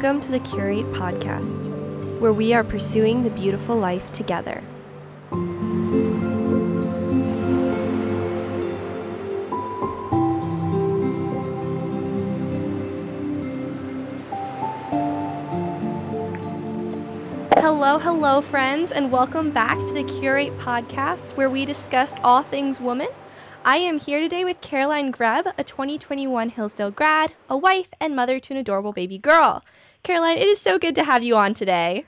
Welcome to the Curate Podcast, where we are pursuing the beautiful life together. Hello, hello, friends, and welcome back to the Curate Podcast, where we discuss all things woman. I am here today with Caroline Greb, a 2021 Hillsdale grad, a wife, and mother to an adorable baby girl. Caroline, it is so good to have you on today.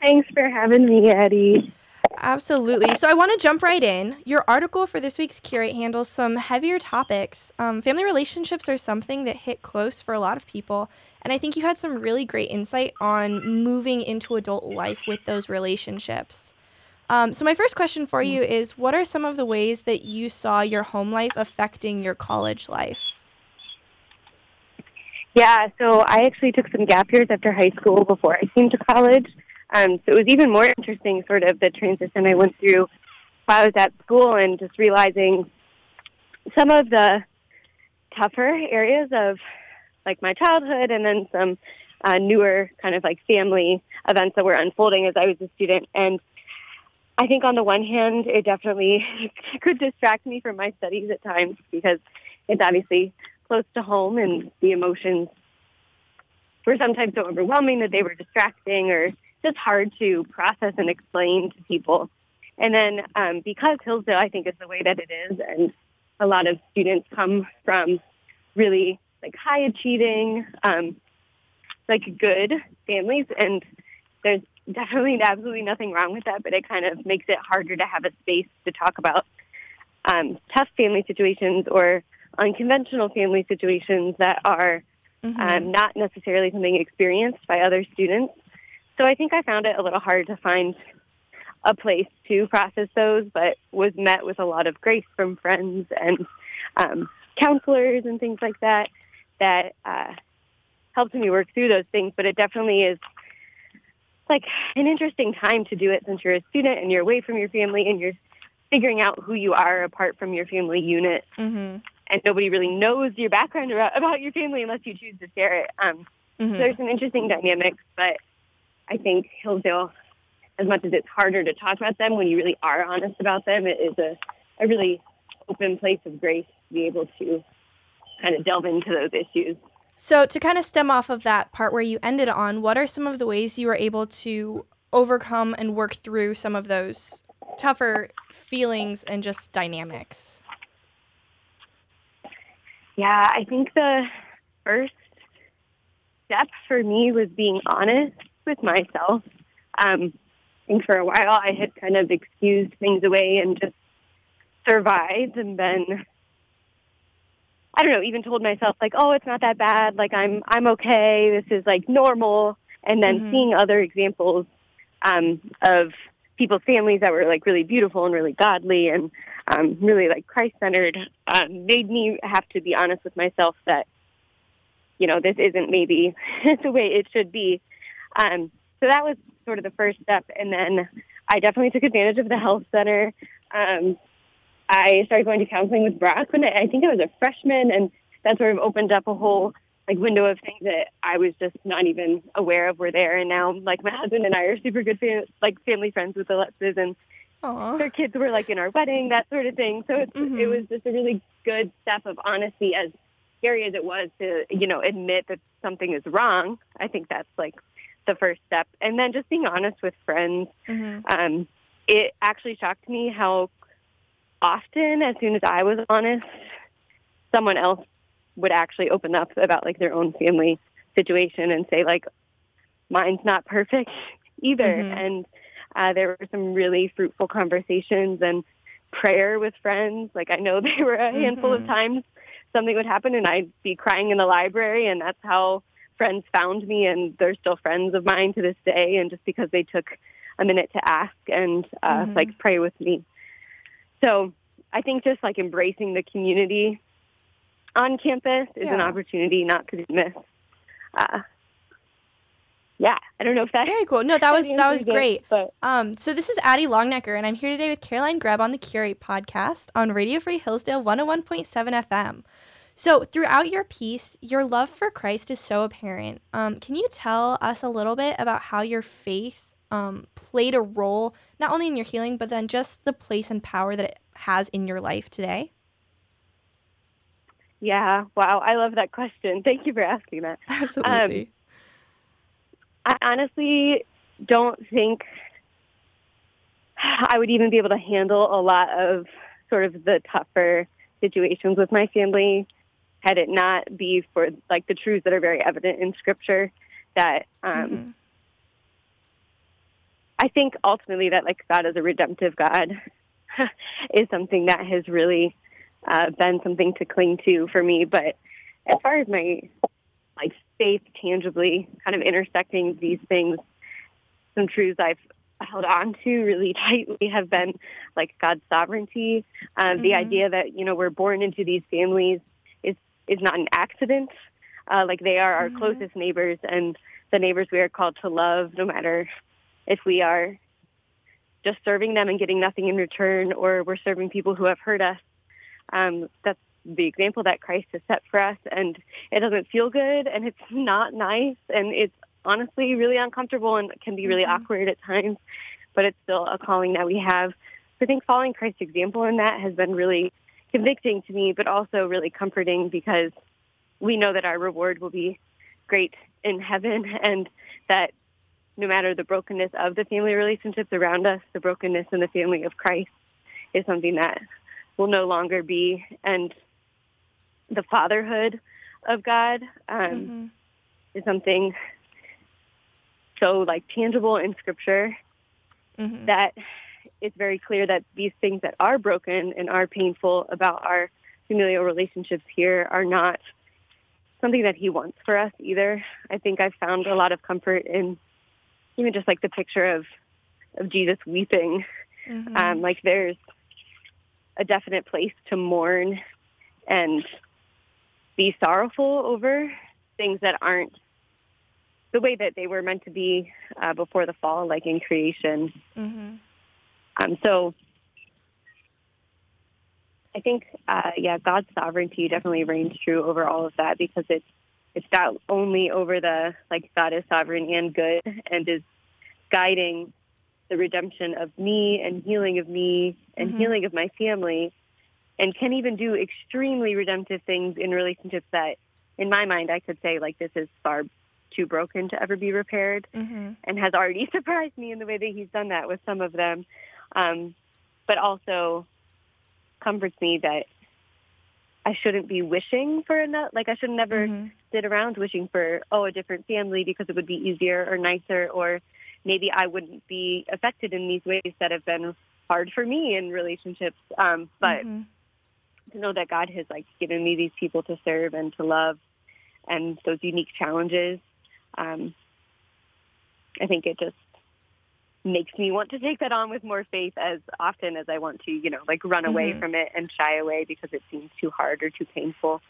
Thanks for having me, Eddie. Absolutely. So I want to jump right in. Your article for this week's Curate handles some heavier topics. Um, family relationships are something that hit close for a lot of people. And I think you had some really great insight on moving into adult life with those relationships. Um, so, my first question for you is What are some of the ways that you saw your home life affecting your college life? Yeah, so I actually took some gap years after high school before I came to college. Um, so it was even more interesting, sort of the transition I went through while I was at school and just realizing some of the tougher areas of like my childhood and then some uh, newer kind of like family events that were unfolding as I was a student. And I think on the one hand, it definitely could distract me from my studies at times because it's obviously close to home and the emotions were sometimes so overwhelming that they were distracting or just hard to process and explain to people. And then um, because Hillsdale, I think, is the way that it is, and a lot of students come from really like high achieving, um, like good families, and there's definitely absolutely nothing wrong with that, but it kind of makes it harder to have a space to talk about um, tough family situations or unconventional family situations that are mm-hmm. um, not necessarily something experienced by other students. So I think I found it a little hard to find a place to process those, but was met with a lot of grace from friends and um, counselors and things like that that uh, helped me work through those things. But it definitely is like an interesting time to do it since you're a student and you're away from your family and you're figuring out who you are apart from your family unit. Mm-hmm. And nobody really knows your background about your family unless you choose to share it. Um, mm-hmm. So there's some interesting dynamics, but I think Hillsdale, as much as it's harder to talk about them when you really are honest about them, it is a, a really open place of grace to be able to kind of delve into those issues. So, to kind of stem off of that part where you ended on, what are some of the ways you were able to overcome and work through some of those tougher feelings and just dynamics? Yeah, I think the first step for me was being honest with myself. Um, I think for a while I had kind of excused things away and just survived and then I don't know, even told myself like, oh, it's not that bad. Like I'm, I'm okay. This is like normal. And then mm-hmm. seeing other examples um, of people's families that were like really beautiful and really godly and um, really like Christ centered um, made me have to be honest with myself that, you know, this isn't maybe the way it should be. Um, so that was sort of the first step. And then I definitely took advantage of the health center. Um, I started going to counseling with Brock when I, I think I was a freshman, and that sort of opened up a whole like window of things that I was just not even aware of were there. And now, like my husband and I are super good, fam- like family friends with Lutzes, and Aww. their kids were like in our wedding, that sort of thing. So it's, mm-hmm. it was just a really good step of honesty, as scary as it was to you know admit that something is wrong. I think that's like the first step, and then just being honest with friends. Mm-hmm. Um, it actually shocked me how often, as soon as I was honest, someone else would actually open up about like their own family situation and say like, mine's not perfect either. Mm-hmm. And uh, there were some really fruitful conversations and prayer with friends. Like I know there were a handful mm-hmm. of times something would happen and I'd be crying in the library and that's how friends found me and they're still friends of mine to this day and just because they took a minute to ask and uh, mm-hmm. like pray with me. So I think just like embracing the community on campus is yeah. an opportunity not to be missed. Uh, yeah, I don't know if that very cool. No, that was that was great. but. Um, so this is Addie Longnecker, and I'm here today with Caroline Greb on the Curate podcast on Radio Free Hillsdale 101.7 FM. So, throughout your piece, your love for Christ is so apparent. Um, can you tell us a little bit about how your faith um, played a role, not only in your healing, but then just the place and power that it has in your life today? Yeah, wow, I love that question. Thank you for asking that. Absolutely. Um, I honestly don't think I would even be able to handle a lot of sort of the tougher situations with my family had it not be for like the truths that are very evident in scripture that um mm-hmm. I think ultimately that like God is a redemptive God is something that has really uh, been something to cling to for me. But as far as my faith tangibly kind of intersecting these things, some truths I've held on to really tightly have been like God's sovereignty, uh, mm-hmm. the idea that you know we're born into these families is is not an accident. Uh, like they are our mm-hmm. closest neighbors and the neighbors we are called to love, no matter if we are just serving them and getting nothing in return, or we're serving people who have hurt us. Um, that's the example that Christ has set for us, and it doesn't feel good, and it's not nice, and it's honestly really uncomfortable and can be really mm-hmm. awkward at times, but it's still a calling that we have. So I think following Christ's example in that has been really convicting to me, but also really comforting because we know that our reward will be great in heaven and that no matter the brokenness of the family relationships around us, the brokenness in the family of Christ is something that will no longer be. And the fatherhood of God um, mm-hmm. is something so like tangible in scripture mm-hmm. that it's very clear that these things that are broken and are painful about our familial relationships here are not something that he wants for us either. I think I've found a lot of comfort in even just like the picture of of Jesus weeping. Mm-hmm. Um, like there's a definite place to mourn and be sorrowful over things that aren't the way that they were meant to be uh, before the fall, like in creation. Mm-hmm. Um, so I think, uh, yeah, God's sovereignty definitely reigns true over all of that because it's it's not only over the like God is sovereign and good and is guiding the redemption of me and healing of me and mm-hmm. healing of my family, and can even do extremely redemptive things in relationships that, in my mind, I could say like this is far too broken to ever be repaired, mm-hmm. and has already surprised me in the way that he's done that with some of them. Um, but also comforts me that I shouldn't be wishing for another. Like I should never mm-hmm. sit around wishing for oh a different family because it would be easier or nicer, or maybe I wouldn't be affected in these ways that have been hard for me in relationships. Um, but mm-hmm. To know that God has like given me these people to serve and to love, and those unique challenges um, I think it just makes me want to take that on with more faith as often as I want to, you know, like run away mm-hmm. from it and shy away because it seems too hard or too painful.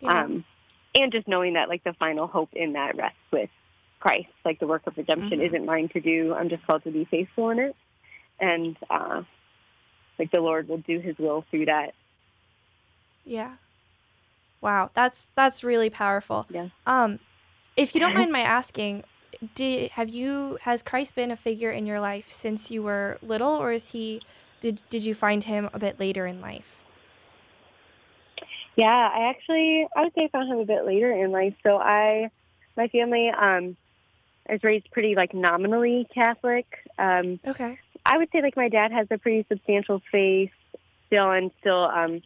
Yeah. Um, and just knowing that like the final hope in that rests with Christ, like the work of redemption mm-hmm. isn't mine to do. I'm just called to be faithful in it. And uh, like the Lord will do his will through that. Yeah. Wow, that's that's really powerful. Yeah. Um, if you don't mind my asking, did have you has Christ been a figure in your life since you were little, or is he? Did did you find him a bit later in life? Yeah, I actually I would say I found him a bit later in life. So I, my family, um, I was raised pretty like nominally Catholic. Um, okay. I would say like my dad has a pretty substantial faith still, and still um,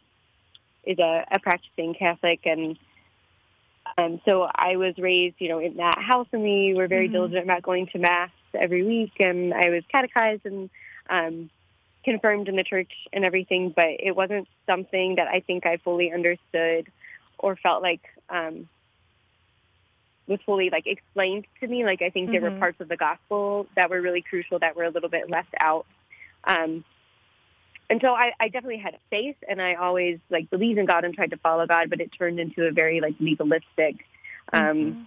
is a, a practicing Catholic, and um, so I was raised, you know, in that house, and we were very mm-hmm. diligent about going to mass every week, and I was catechized and um, confirmed in the church and everything. But it wasn't something that I think I fully understood or felt like um, was fully like explained to me. Like I think mm-hmm. there were mm-hmm. parts of the gospel that were really crucial that were a little bit left out. Um, and so I, I definitely had faith and I always like believed in God and tried to follow God, but it turned into a very like legalistic, um, mm-hmm.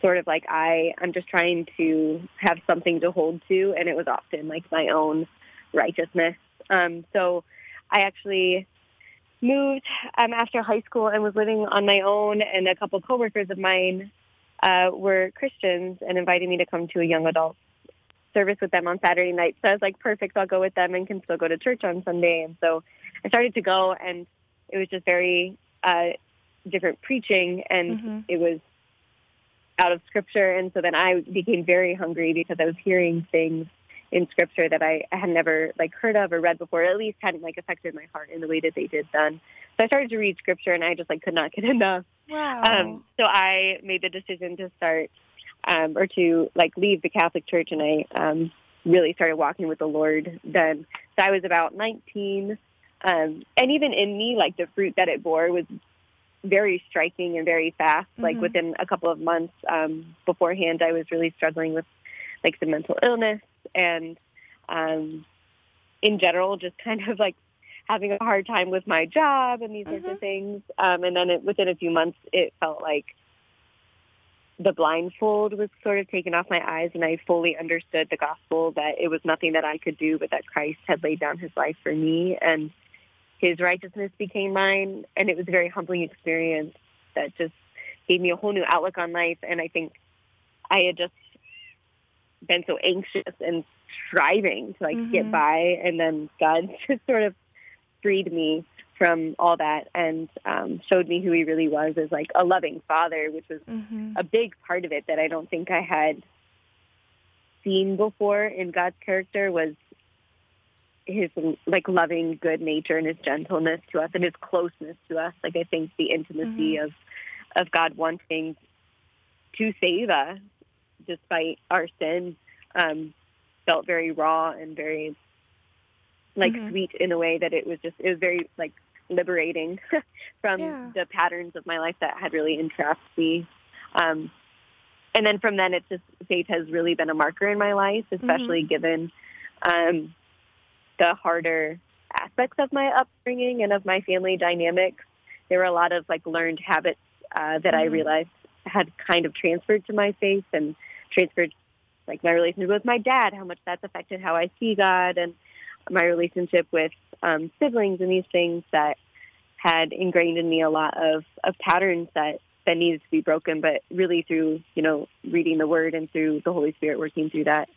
sort of like I, I'm just trying to have something to hold to. And it was often like my own righteousness. Um, so I actually moved um, after high school and was living on my own, and a couple coworkers of mine uh, were Christians and invited me to come to a young adult service with them on Saturday night. So I was like, perfect, I'll go with them and can still go to church on Sunday. And so I started to go, and it was just very uh, different preaching, and mm-hmm. it was out of scripture. And so then I became very hungry because I was hearing things in scripture that I had never like heard of or read before, or at least hadn't like affected my heart in the way that they did then. So I started to read scripture and I just like could not get enough. Wow. Um, so I made the decision to start um, or to like leave the Catholic Church and I um, really started walking with the Lord then. So I was about 19. Um, and even in me, like the fruit that it bore was very striking and very fast. Mm-hmm. Like within a couple of months um, beforehand, I was really struggling with like some mental illness and um, in general, just kind of like having a hard time with my job and these mm-hmm. sorts of mm-hmm. things. Um, and then it, within a few months, it felt like the blindfold was sort of taken off my eyes and I fully understood the gospel that it was nothing that I could do, but that Christ had laid down his life for me and his righteousness became mine. And it was a very humbling experience that just gave me a whole new outlook on life. And I think I had just been so anxious and striving to like mm-hmm. get by and then god just sort of freed me from all that and um, showed me who he really was as like a loving father which was mm-hmm. a big part of it that i don't think i had seen before in god's character was his like loving good nature and his gentleness to us and his closeness to us like i think the intimacy mm-hmm. of of god wanting to save us despite our sin, um, felt very raw and very like mm-hmm. sweet in a way that it was just it was very like liberating from yeah. the patterns of my life that had really entrapped me. Um, and then from then, it's just faith has really been a marker in my life, especially mm-hmm. given um, the harder aspects of my upbringing and of my family dynamics. There were a lot of like learned habits uh, that mm-hmm. I realized had kind of transferred to my faith and transferred like my relationship with my dad, how much that's affected how I see God and my relationship with um, siblings and these things that had ingrained in me a lot of, of patterns that, that needed to be broken, but really through, you know, reading the word and through the Holy Spirit working through that.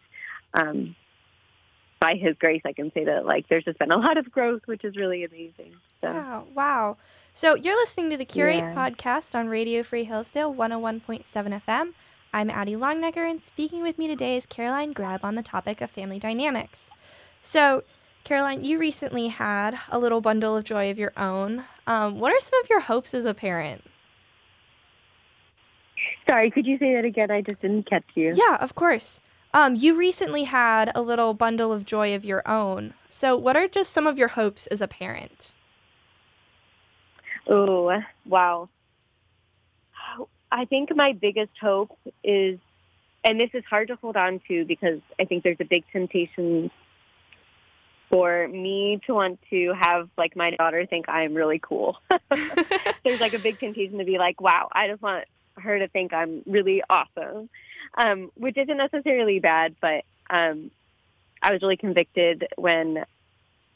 Um, by his grace, I can say that like there's just been a lot of growth, which is really amazing. So. Wow. Wow. So you're listening to the Curate yeah. podcast on Radio Free Hillsdale 101.7 FM. I'm Addie Longnecker, and speaking with me today is Caroline Greb on the topic of family dynamics. So, Caroline, you recently had a little bundle of joy of your own. Um, what are some of your hopes as a parent? Sorry, could you say that again? I just didn't catch you. Yeah, of course. Um, you recently had a little bundle of joy of your own. So, what are just some of your hopes as a parent? Oh, wow. I think my biggest hope is, and this is hard to hold on to because I think there's a big temptation for me to want to have like my daughter think I'm really cool. there's like a big temptation to be like, wow, I just want her to think I'm really awesome, um, which isn't necessarily bad, but um, I was really convicted when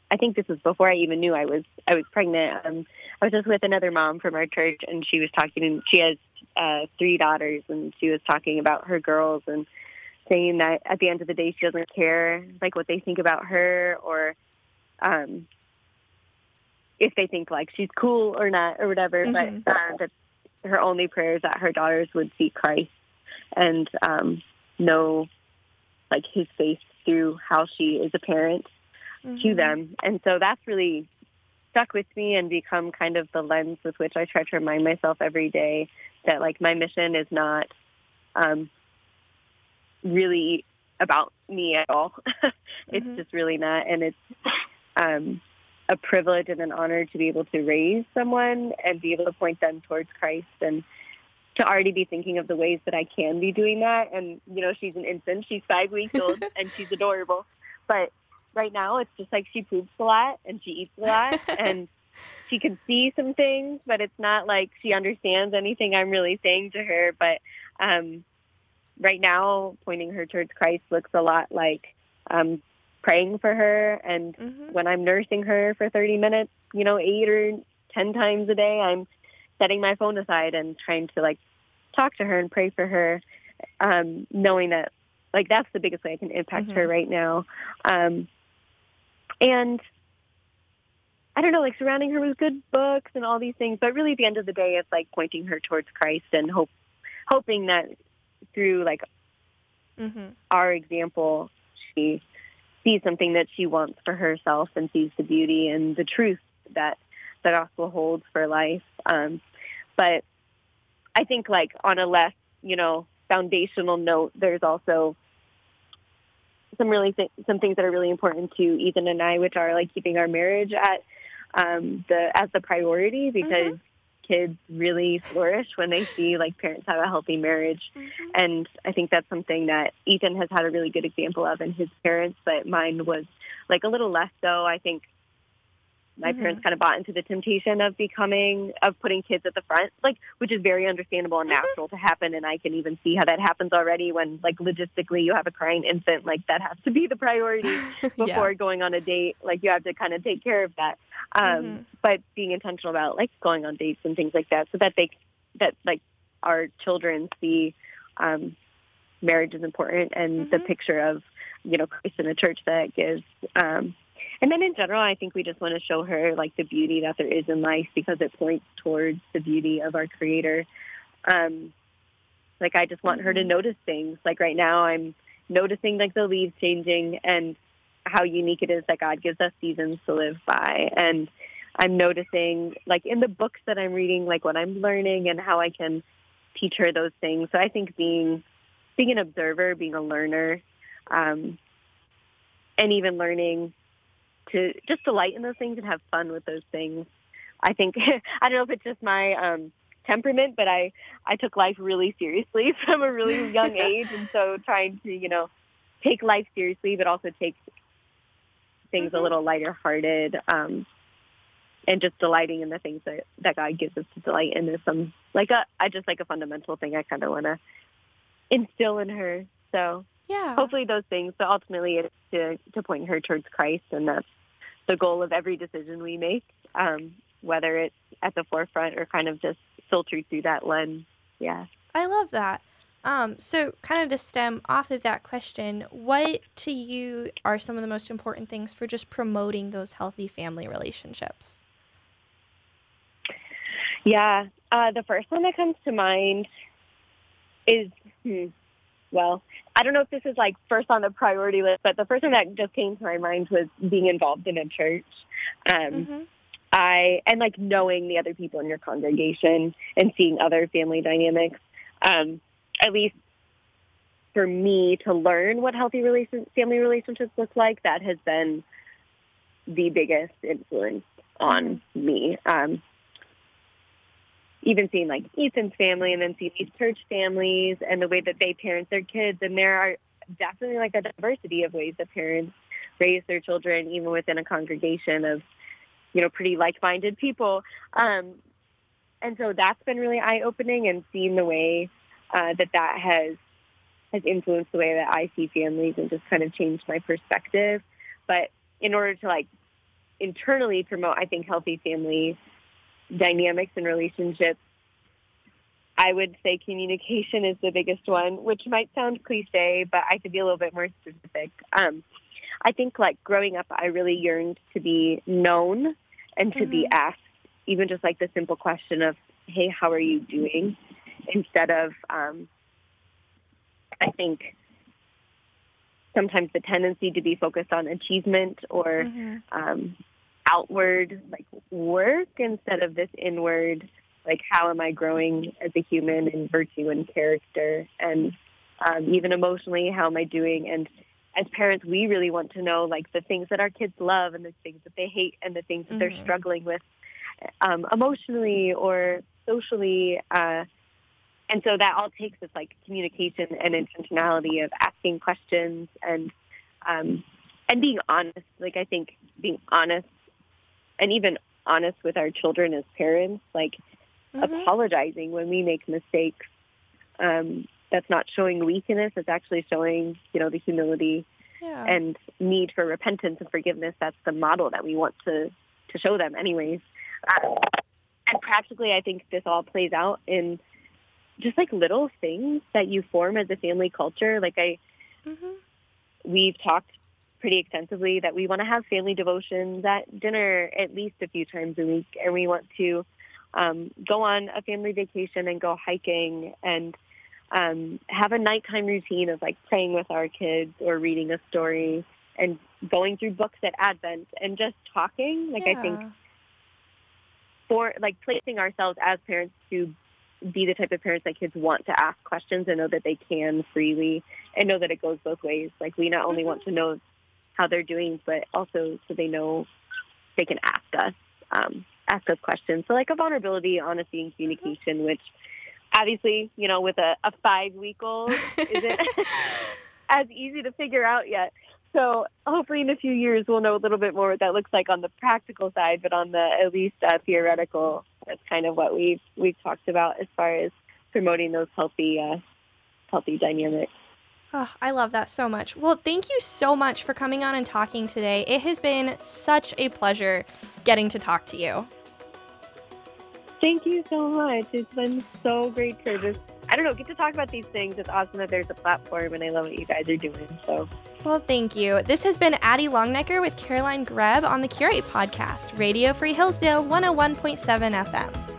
I think this was before I even knew I was I was pregnant. Um, I was just with another mom from our church, and she was talking, and she has uh, three daughters, and she was talking about her girls and saying that at the end of the day, she doesn't care like what they think about her or um, if they think like she's cool or not or whatever. Mm-hmm. But uh, that her only prayer is that her daughters would see Christ and um, know like His face through how she is a parent mm-hmm. to them. And so that's really stuck with me and become kind of the lens with which I try to remind myself every day that like my mission is not um, really about me at all. it's mm-hmm. just really not, and it's um, a privilege and an honor to be able to raise someone and be able to point them towards Christ and to already be thinking of the ways that I can be doing that. And you know, she's an infant; she's five weeks old, and she's adorable. But right now, it's just like she poops a lot and she eats a lot, and she can see some things, but it's not like she understands anything I'm really saying to her. But um, right now, pointing her towards Christ looks a lot like um, praying for her. And mm-hmm. when I'm nursing her for 30 minutes, you know, eight or 10 times a day, I'm setting my phone aside and trying to like talk to her and pray for her, um, knowing that like that's the biggest way I can impact mm-hmm. her right now. Um, and I don't know, like surrounding her with good books and all these things. But really, at the end of the day, it's like pointing her towards Christ and hope, hoping that through like mm-hmm. our example, she sees something that she wants for herself and sees the beauty and the truth that the gospel holds for life. Um, but I think, like on a less, you know, foundational note, there's also some really th- some things that are really important to Ethan and I, which are like keeping our marriage at um, the as the priority because mm-hmm. Kids really flourish when they see like parents have a healthy marriage, mm-hmm. and I think that's something that Ethan has had a really good example of in his parents, but mine was like a little less so. I think my mm-hmm. parents kind of bought into the temptation of becoming of putting kids at the front like which is very understandable and mm-hmm. natural to happen and i can even see how that happens already when like logistically you have a crying infant like that has to be the priority before yeah. going on a date like you have to kind of take care of that um mm-hmm. but being intentional about like going on dates and things like that so that they that like our children see um marriage is important and the mm-hmm. picture of you know christ in a church that gives um and then in general, I think we just want to show her like the beauty that there is in life because it points towards the beauty of our Creator. Um, like I just want her to mm-hmm. notice things. Like right now, I'm noticing like the leaves changing and how unique it is that God gives us seasons to live by. And I'm noticing like in the books that I'm reading, like what I'm learning and how I can teach her those things. So I think being being an observer, being a learner, um, and even learning to just delight in those things and have fun with those things. I think I don't know if it's just my um, temperament, but I I took life really seriously from a really young age, and so trying to you know take life seriously, but also take things mm-hmm. a little lighter hearted, um, and just delighting in the things that that God gives us to delight in is some like a I just like a fundamental thing I kind of want to instill in her. So yeah, hopefully those things, but ultimately it's to to point her towards Christ, and that's the goal of every decision we make, um, whether it's at the forefront or kind of just filtered through that lens. Yeah. I love that. Um, so, kind of to stem off of that question, what to you are some of the most important things for just promoting those healthy family relationships? Yeah, uh, the first one that comes to mind is hmm, well, I don't know if this is like first on the priority list, but the first thing that just came to my mind was being involved in a church. Um, mm-hmm. I and like knowing the other people in your congregation and seeing other family dynamics. Um, at least for me to learn what healthy relation, family relationships look like, that has been the biggest influence on mm-hmm. me. Um, even seeing like Ethan's family and then seeing these church families and the way that they parent their kids. And there are definitely like a diversity of ways that parents raise their children, even within a congregation of, you know, pretty like-minded people. Um, and so that's been really eye-opening and seeing the way uh, that that has has influenced the way that I see families and just kind of changed my perspective. But in order to like internally promote, I think healthy family dynamics and relationships, I would say communication is the biggest one, which might sound cliche, but I could be a little bit more specific. Um, I think like growing up, I really yearned to be known and to mm-hmm. be asked, even just like the simple question of, "Hey, how are you doing?" Instead of, um, I think sometimes the tendency to be focused on achievement or mm-hmm. um, outward like work instead of this inward like how am I growing as a human in virtue and character? And um, even emotionally how am I doing? And as parents we really want to know like the things that our kids love and the things that they hate and the things that mm-hmm. they're struggling with um, emotionally or socially uh, and so that all takes this like communication and intentionality of asking questions and um, and being honest. Like I think being honest and even honest with our children as parents, like mm-hmm. apologizing when we make mistakes. Um, that's not showing weakness. It's actually showing, you know, the humility yeah. and need for repentance and forgiveness. That's the model that we want to, to show them anyways. Um, and practically, I think this all plays out in just like little things that you form as a family culture. Like I, mm-hmm. we've talked pretty extensively that we want to have family devotions at dinner at least a few times a week, and we want to um, go on a family vacation and go hiking and um, have a nighttime routine of like praying with our kids or reading a story and going through books at Advent and just talking. Like yeah. I think for like placing ourselves as parents to be the type of parents that kids want to ask questions and know that they can freely and know that it goes both ways. Like we not only want to know how they're doing, but also so they know they can ask us, um, ask us questions. So like a vulnerability, honesty, and communication, which obviously, you know, with a, a five week old isn't as easy to figure out yet. So hopefully in a few years we'll know a little bit more what that looks like on the practical side, but on the at least uh, theoretical, that's kind of what we've we've talked about as far as promoting those healthy uh, healthy dynamics. Oh, I love that so much. Well, thank you so much for coming on and talking today. It has been such a pleasure getting to talk to you. Thank you so much. It's been so great to just, I don't know, get to talk about these things. It's awesome that there's a platform, and I love what you guys are doing. So, well, thank you. This has been Addie Longnecker with Caroline Greb on the Curate podcast, Radio Free Hillsdale 101.7 FM.